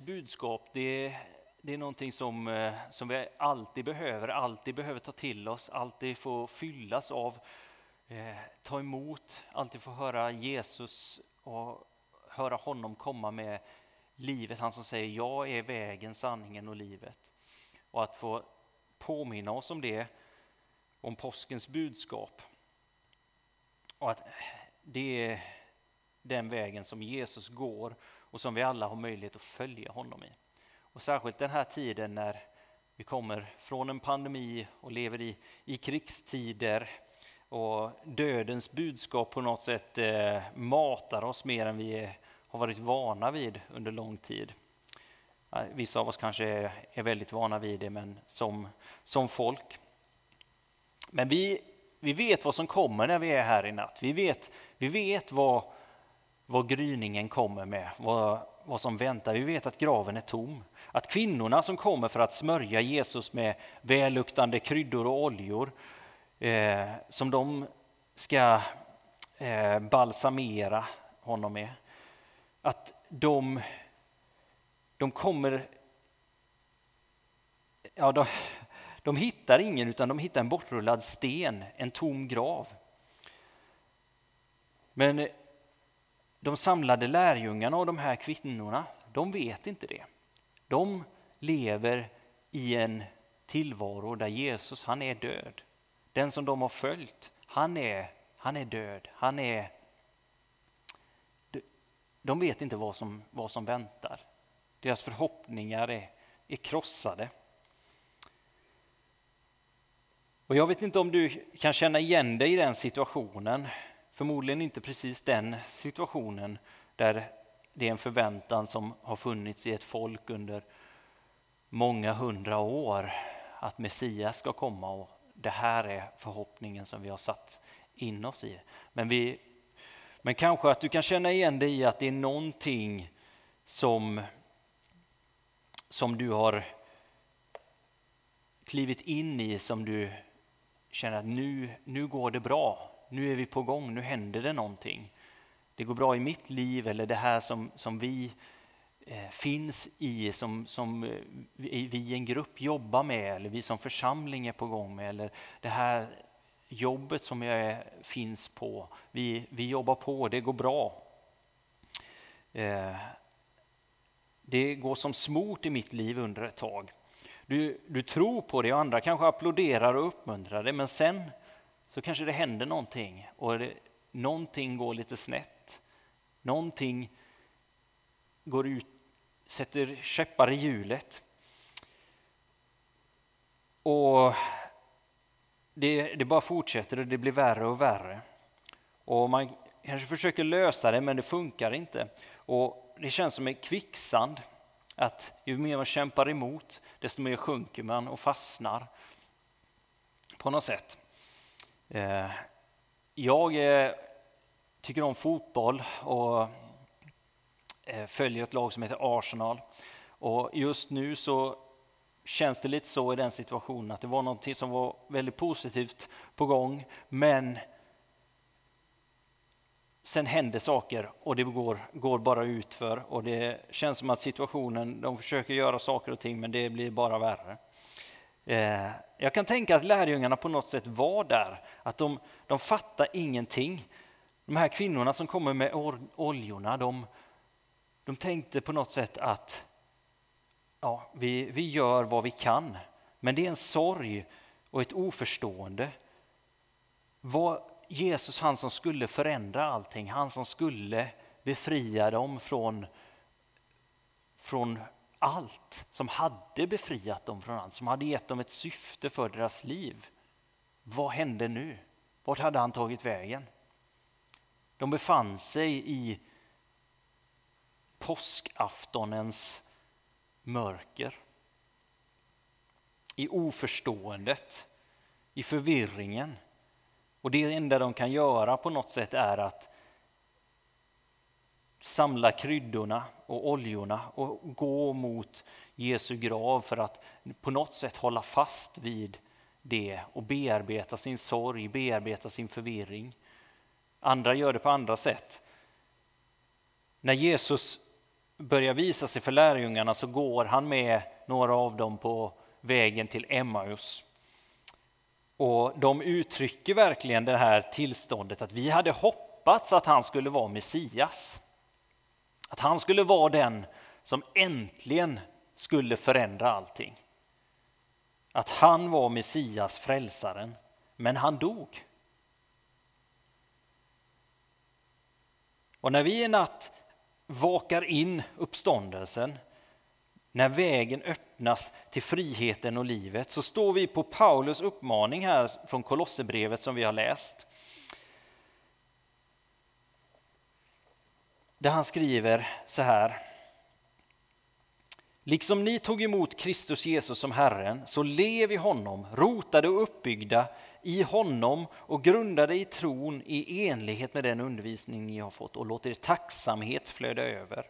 budskap det, det är någonting som, eh, som vi alltid behöver, alltid behöver ta till oss, alltid få fyllas av, eh, ta emot, alltid få höra Jesus och höra honom komma med livet, han som säger jag är vägen, sanningen och livet. Och att få påminna oss om det, om påskens budskap. Och att det är den vägen som Jesus går och som vi alla har möjlighet att följa honom i. Och särskilt den här tiden när vi kommer från en pandemi och lever i, i krigstider och dödens budskap på något sätt eh, matar oss mer än vi har varit vana vid under lång tid. Vissa av oss kanske är, är väldigt vana vid det, men som, som folk. Men vi, vi vet vad som kommer när vi är här i natt. Vi vet, vi vet vad, vad gryningen kommer med, vad, vad som väntar. Vi vet att graven är tom. Att kvinnorna som kommer för att smörja Jesus med välluktande kryddor och oljor eh, som de ska eh, balsamera honom med. Att de, de kommer... Ja, de, de hittar ingen, utan de hittar en bortrullad sten, en tom grav. Men de samlade lärjungarna och de här kvinnorna, de vet inte det. De lever i en tillvaro där Jesus, han är död. Den som de har följt, han är, han är död. Han är... De vet inte vad som, vad som väntar. Deras förhoppningar är, är krossade. Och jag vet inte om du kan känna igen dig i den situationen. Förmodligen inte precis den situationen där det är en förväntan som har funnits i ett folk under många hundra år att Messias ska komma och det här är förhoppningen som vi har satt in oss i. Men, vi, men kanske att du kan känna igen dig i att det är någonting som, som du har klivit in i som du känner att nu, nu går det bra, nu är vi på gång, nu händer det någonting. Det går bra i mitt liv eller det här som, som vi eh, finns i, som, som eh, vi, vi i en grupp jobbar med eller vi som församling är på gång med eller det här jobbet som jag är, finns på. Vi, vi jobbar på, det går bra. Eh, det går som smort i mitt liv under ett tag. Du, du tror på det och andra kanske applåderar och uppmuntrar det men sen så kanske det händer någonting och det, någonting går lite snett. Någonting går ut, sätter käppar i hjulet. Och det, det bara fortsätter och det blir värre och värre. Och man kanske försöker lösa det men det funkar inte. Och det känns som en kvicksand. Att ju mer man kämpar emot, desto mer sjunker man och fastnar. På något sätt. Eh, jag eh, tycker om fotboll och eh, följer ett lag som heter Arsenal. Och just nu så känns det lite så i den situationen att det var något som var väldigt positivt på gång men sen händer saker och det går, går bara utför och det känns som att situationen, de försöker göra saker och ting men det blir bara värre. Eh, jag kan tänka att lärjungarna på något sätt var där, att de, de fattar ingenting. De här kvinnorna som kommer med oljorna, de, de tänkte på något sätt att ja, vi, vi gör vad vi kan. Men det är en sorg och ett oförstående. Var Jesus han som skulle förändra allting, han som skulle befria dem från, från allt, som hade befriat dem från allt, som hade gett dem ett syfte för deras liv. Vad hände nu? Vart hade han tagit vägen? De befann sig i påskaftonens mörker. I oförståendet, i förvirringen. Och det enda de kan göra på något sätt är att samla kryddorna och oljorna och gå mot Jesu grav för att på något sätt hålla fast vid det och bearbeta sin sorg, bearbeta sin förvirring. Andra gör det på andra sätt. När Jesus börjar visa sig för lärjungarna så går han med några av dem på vägen till Emmaus. Och de uttrycker verkligen det här tillståndet att vi hade hoppats att han skulle vara Messias. Att han skulle vara den som äntligen skulle förändra allting. Att han var Messias, frälsaren, men han dog. Och när vi i natt vakar in uppståndelsen, när vägen öppnas till friheten och livet, så står vi på Paulus uppmaning här från Kolosserbrevet som vi har läst. Där han skriver så här. Liksom ni tog emot Kristus Jesus som Herren, så lev i honom, rotade och uppbyggda i honom och grundade i tron i enlighet med den undervisning ni har fått och låt er tacksamhet flöda över.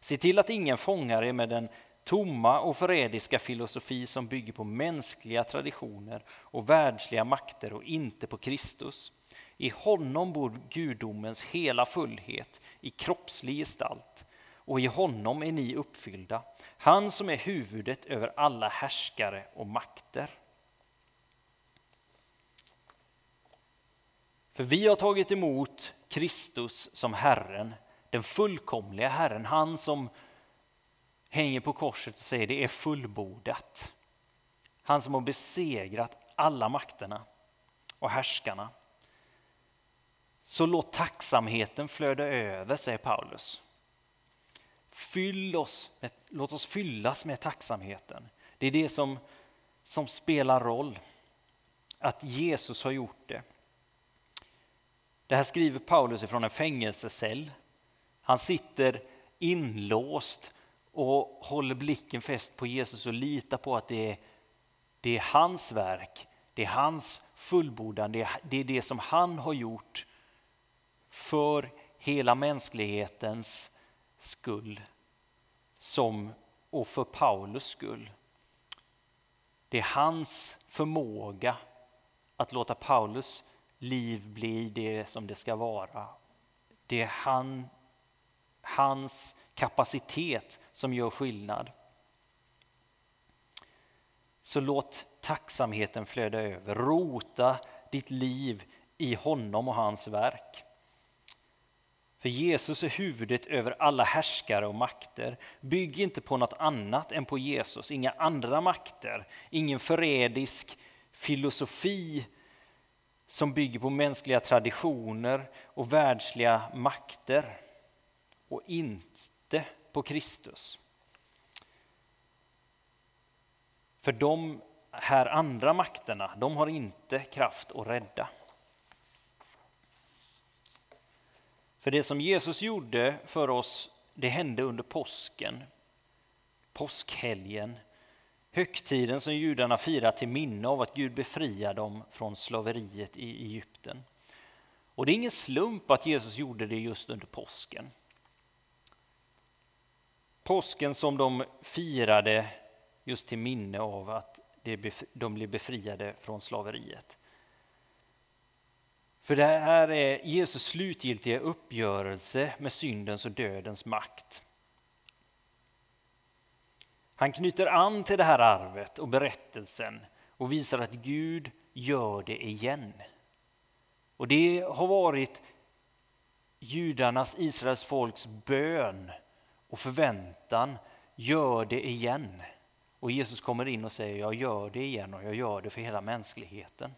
Se till att ingen fångar er med den tomma och förrädiska filosofi som bygger på mänskliga traditioner och världsliga makter och inte på Kristus. I honom bor gudomens hela fullhet i kroppslig gestalt och i honom är ni uppfyllda, han som är huvudet över alla härskare och makter. För vi har tagit emot Kristus som Herren, den fullkomliga Herren, han som hänger på korset och säger det är fullbordat. Han som har besegrat alla makterna och härskarna. Så låt tacksamheten flöda över, säger Paulus. Fyll oss med, låt oss fyllas med tacksamheten. Det är det som, som spelar roll, att Jesus har gjort det. Det här skriver Paulus ifrån en fängelsecell. Han sitter inlåst och håller blicken fäst på Jesus och litar på att det är, det är hans verk, det är hans fullbordan, det är, det är det som han har gjort för hela mänsklighetens skull som, och för Paulus skull. Det är hans förmåga att låta Paulus liv bli det som det ska vara. Det är han, hans kapacitet som gör skillnad. Så låt tacksamheten flöda över. Rota ditt liv i honom och hans verk. För Jesus är huvudet över alla härskare och makter. Bygg inte på något annat än på Jesus, inga andra makter, ingen förrädisk filosofi som bygger på mänskliga traditioner och världsliga makter och inte på Kristus. För de här andra makterna, de har inte kraft att rädda. För det som Jesus gjorde för oss, det hände under påsken, påskhelgen, högtiden som judarna firar till minne av att Gud befriade dem från slaveriet i Egypten. Och det är ingen slump att Jesus gjorde det just under påsken. Påsken som de firade just till minne av att de blev befriade från slaveriet. För det här är Jesus slutgiltiga uppgörelse med syndens och dödens makt. Han knyter an till det här arvet och berättelsen och visar att Gud gör det igen. Och det har varit judarnas, Israels folks bön och förväntan. Gör det igen. Och Jesus kommer in och säger jag gör det igen och jag gör det för hela mänskligheten.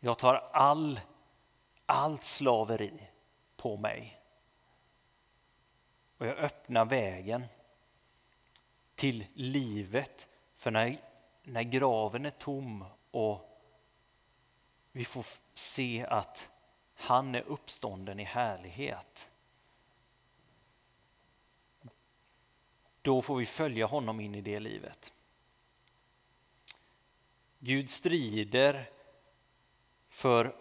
Jag tar all, allt slaveri på mig. Och jag öppnar vägen till livet. För när, när graven är tom och vi får se att han är uppstånden i härlighet. Då får vi följa honom in i det livet. Gud strider för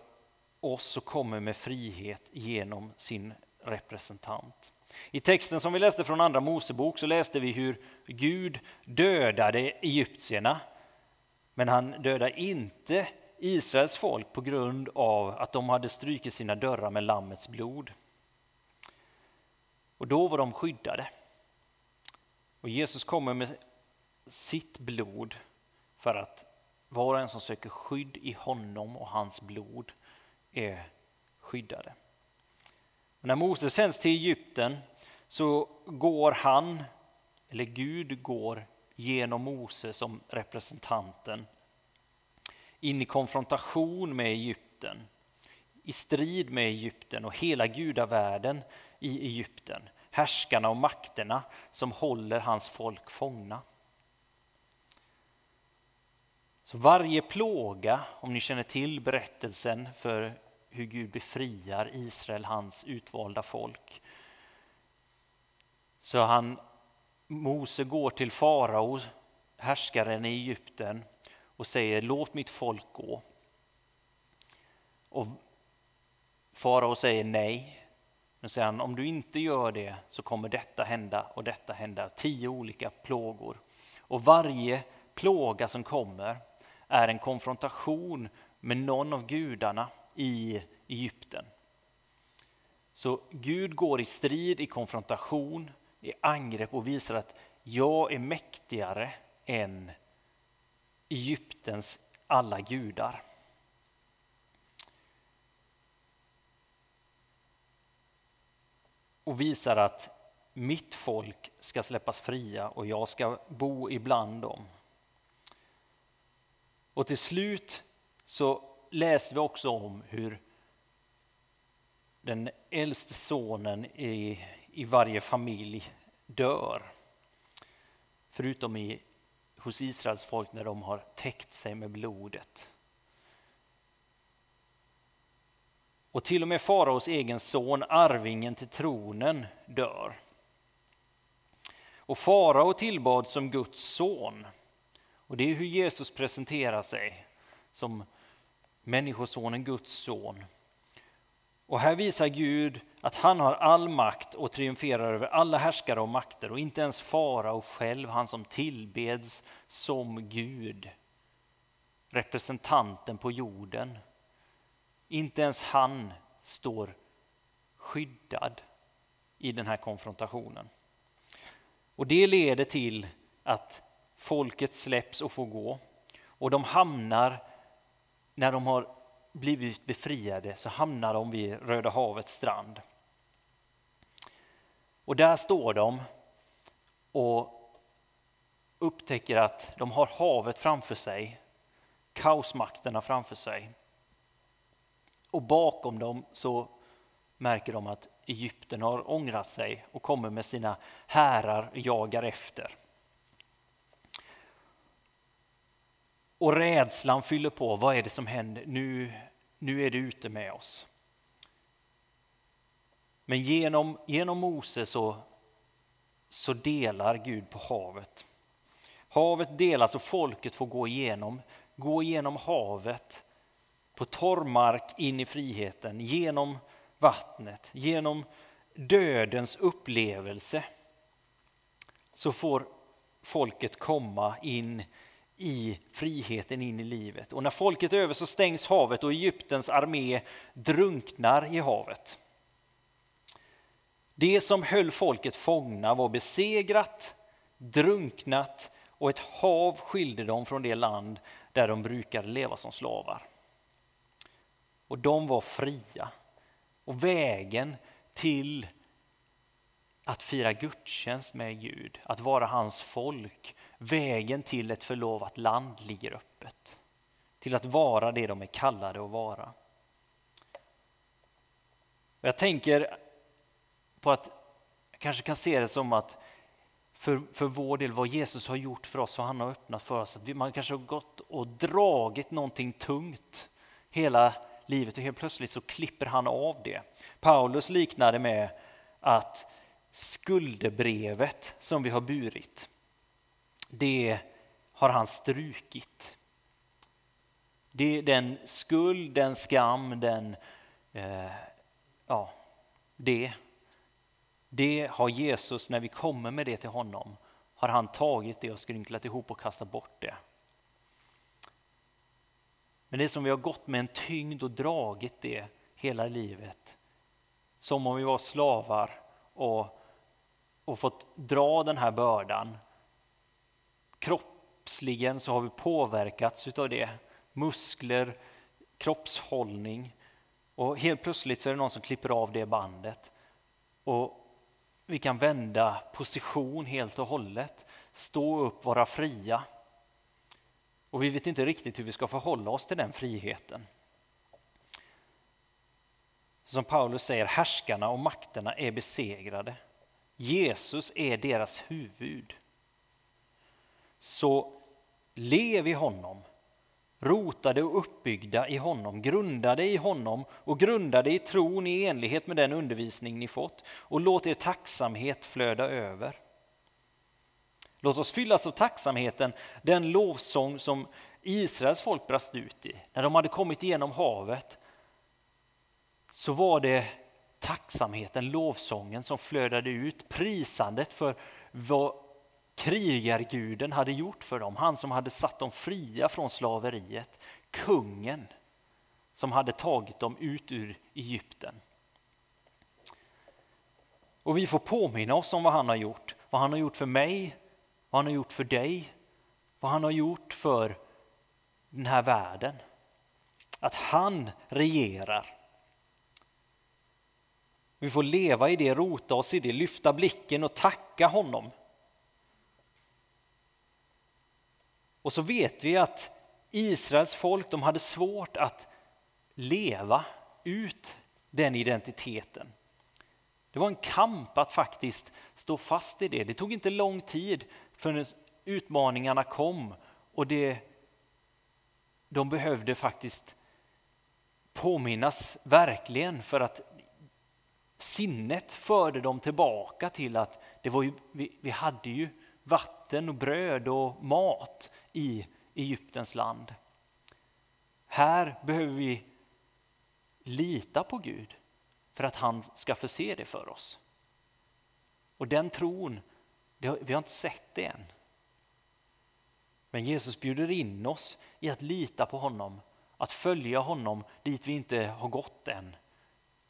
oss och kommer med frihet genom sin representant. I texten som vi läste från Andra Mosebok så läste vi hur Gud dödade egyptierna. Men han dödade inte Israels folk på grund av att de hade strukit sina dörrar med Lammets blod. Och då var de skyddade. Och Jesus kommer med sitt blod för att var och en som söker skydd i honom och hans blod är skyddade. När Moses sänds till Egypten så går han, eller Gud går genom Mose som representanten in i konfrontation med Egypten, i strid med Egypten och hela gudavärlden i Egypten, härskarna och makterna som håller hans folk fångna. Så varje plåga, om ni känner till berättelsen för hur Gud befriar Israel, hans utvalda folk. Så han, Mose går till farao, härskaren i Egypten och säger låt mitt folk gå. Och farao säger nej. Men säger han om du inte gör det så kommer detta hända och detta hända. Tio olika plågor. Och varje plåga som kommer är en konfrontation med någon av gudarna i Egypten. Så Gud går i strid, i konfrontation, i angrepp och visar att jag är mäktigare än Egyptens alla gudar. Och visar att mitt folk ska släppas fria och jag ska bo ibland dem. Och till slut så läste vi också om hur den äldste sonen i, i varje familj dör. Förutom i, hos Israels folk när de har täckt sig med blodet. Och till och med faraos egen son, arvingen till tronen, dör. Och farao tillbad som Guds son. Och det är hur Jesus presenterar sig som Människosonen, Guds son. Och här visar Gud att han har all makt och triumferar över alla härskare och makter och inte ens farao själv, han som tillbeds som Gud, representanten på jorden. Inte ens han står skyddad i den här konfrontationen. Och det leder till att folket släpps och får gå och de hamnar när de har blivit befriade så hamnar de vid Röda havets strand. Och där står de och upptäcker att de har havet framför sig, kaosmakterna framför sig. Och bakom dem så märker de att Egypten har ångrat sig och kommer med sina härar och jagar efter. Och rädslan fyller på. Vad är det som händer? Nu, nu är det ute med oss. Men genom, genom Mose så, så delar Gud på havet. Havet delas och folket får gå igenom, gå igenom havet på torr mark in i friheten, genom vattnet, genom dödens upplevelse så får folket komma in i friheten in i livet. Och när folket är över så stängs havet och Egyptens armé drunknar i havet. Det som höll folket fångna var besegrat, drunknat och ett hav skilde dem från det land där de brukade leva som slavar. Och de var fria. Och vägen till att fira gudstjänst med Gud, att vara hans folk, vägen till ett förlovat land ligger öppet. Till att vara det de är kallade att vara. Jag tänker på att jag kanske kan se det som att för, för vår del, vad Jesus har gjort för oss, vad han har öppnat för oss, att vi, man kanske har gått och dragit någonting tungt hela livet och helt plötsligt så klipper han av det. Paulus liknade med att skuldebrevet som vi har burit, det har han strukit. Det, den skuld, den skam, den, eh, ja, det, det har Jesus, när vi kommer med det till honom, har han tagit det och skrynklat ihop och kastat bort det. Men det som vi har gått med en tyngd och dragit det hela livet, som om vi var slavar och och fått dra den här bördan. Kroppsligen så har vi påverkats utav det. Muskler, kroppshållning. Och helt plötsligt så är det någon som klipper av det bandet. Och vi kan vända position helt och hållet, stå upp, vara fria. Och vi vet inte riktigt hur vi ska förhålla oss till den friheten. Som Paulus säger, härskarna och makterna är besegrade. Jesus är deras huvud. Så lev i honom, rotade och uppbyggda i honom, grundade i honom och grundade i tron i enlighet med den undervisning ni fått och låt er tacksamhet flöda över. Låt oss fyllas av tacksamheten, den lovsång som Israels folk brast ut i. När de hade kommit igenom havet så var det tacksamheten, lovsången som flödade ut, prisandet för vad krigarguden hade gjort för dem. Han som hade satt dem fria från slaveriet. Kungen som hade tagit dem ut ur Egypten. Och vi får påminna oss om vad han har gjort. Vad han har gjort för mig, vad han har gjort för dig, vad han har gjort för den här världen. Att han regerar. Vi får leva i det, rota oss i det, lyfta blicken och tacka honom. Och så vet vi att Israels folk de hade svårt att leva ut den identiteten. Det var en kamp att faktiskt stå fast i det. Det tog inte lång tid förrän utmaningarna kom och det, de behövde faktiskt påminnas verkligen för att sinnet förde dem tillbaka till att det var ju, vi, vi hade ju vatten och bröd och mat i Egyptens land. Här behöver vi lita på Gud för att han ska förse det för oss. Och den tron, vi har inte sett det än. Men Jesus bjuder in oss i att lita på honom, att följa honom dit vi inte har gått än.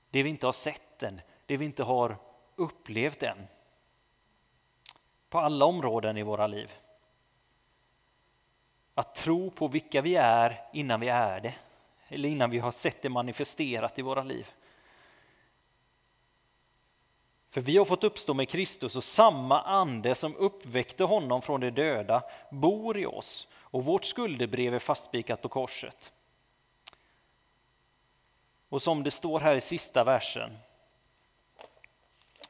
Det vi inte har sett än, det vi inte har upplevt än. På alla områden i våra liv. Att tro på vilka vi är innan vi är det, eller innan vi har sett det manifesterat i våra liv. För vi har fått uppstå med Kristus och samma ande som uppväckte honom från de döda bor i oss och vårt skuldebrev är fastspikat på korset. Och som det står här i sista versen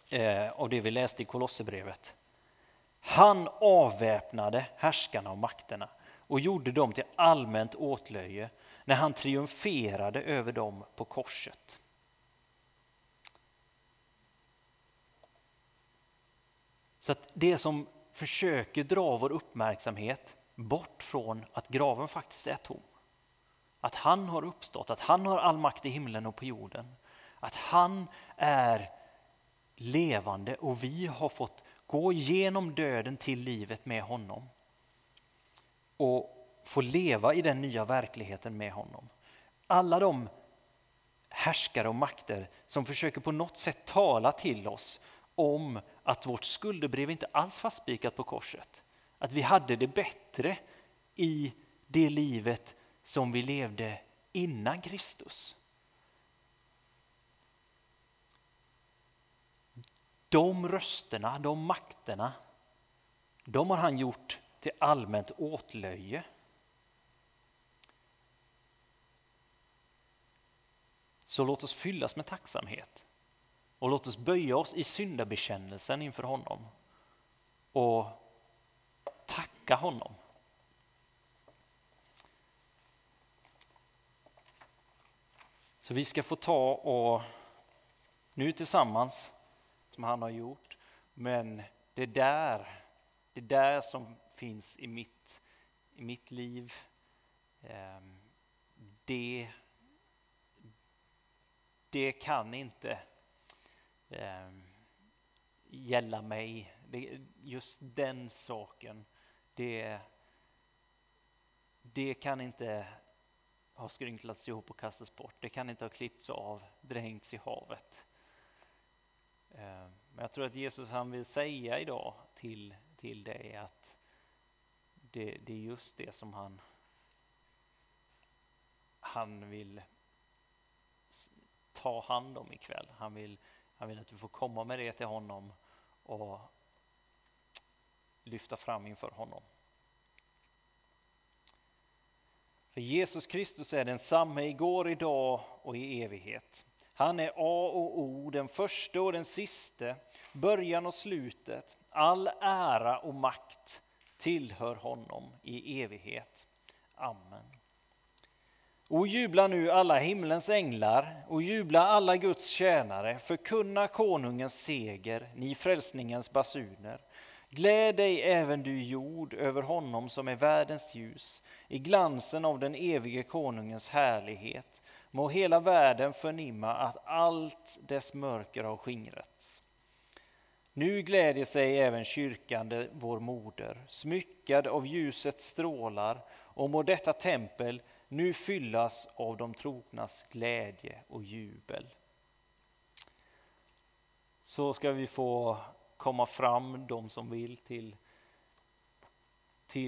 eh, av det vi läste i Kolosserbrevet. Han avväpnade härskarna och makterna och gjorde dem till allmänt åtlöje när han triumferade över dem på korset. Så att det som försöker dra vår uppmärksamhet bort från att graven faktiskt är tom. Att han har uppstått, att han har all makt i himlen och på jorden. Att han är levande och vi har fått gå igenom döden till livet med honom. Och få leva i den nya verkligheten med honom. Alla de härskare och makter som försöker på något sätt tala till oss om att vårt skuldebrev inte alls fastspikat på korset. Att vi hade det bättre i det livet som vi levde innan Kristus. De rösterna, de makterna, de har han gjort till allmänt åtlöje. Så låt oss fyllas med tacksamhet och låt oss böja oss i syndabekännelsen inför honom och tacka honom. Så vi ska få ta och nu tillsammans som han har gjort. Men det där, det där som finns i mitt, i mitt liv, ehm, det, det kan inte ehm, gälla mig. just den saken, det, det kan inte har skrynklats ihop och kastats bort. Det kan inte ha klippts av, dränkts i havet. Eh, men jag tror att Jesus han vill säga idag till, till dig att det, det är just det som han, han vill ta hand om ikväll. Han vill, han vill att du får komma med det till honom och lyfta fram inför honom. För Jesus Kristus är densamme igår, idag och i evighet. Han är A och O, den första och den siste, början och slutet. All ära och makt tillhör honom i evighet. Amen. O jubla nu alla himlens änglar och jubla alla Guds tjänare, förkunna konungens seger, ni frälsningens basuner. Gläd dig även du jord över honom som är världens ljus, i glansen av den evige konungens härlighet. Må hela världen förnimma att allt dess mörker har skingrats. Nu glädjer sig även kyrkan, vår moder, smyckad av ljusets strålar, och må detta tempel nu fyllas av de trognas glädje och jubel. Så ska vi få komma fram, de som vill, till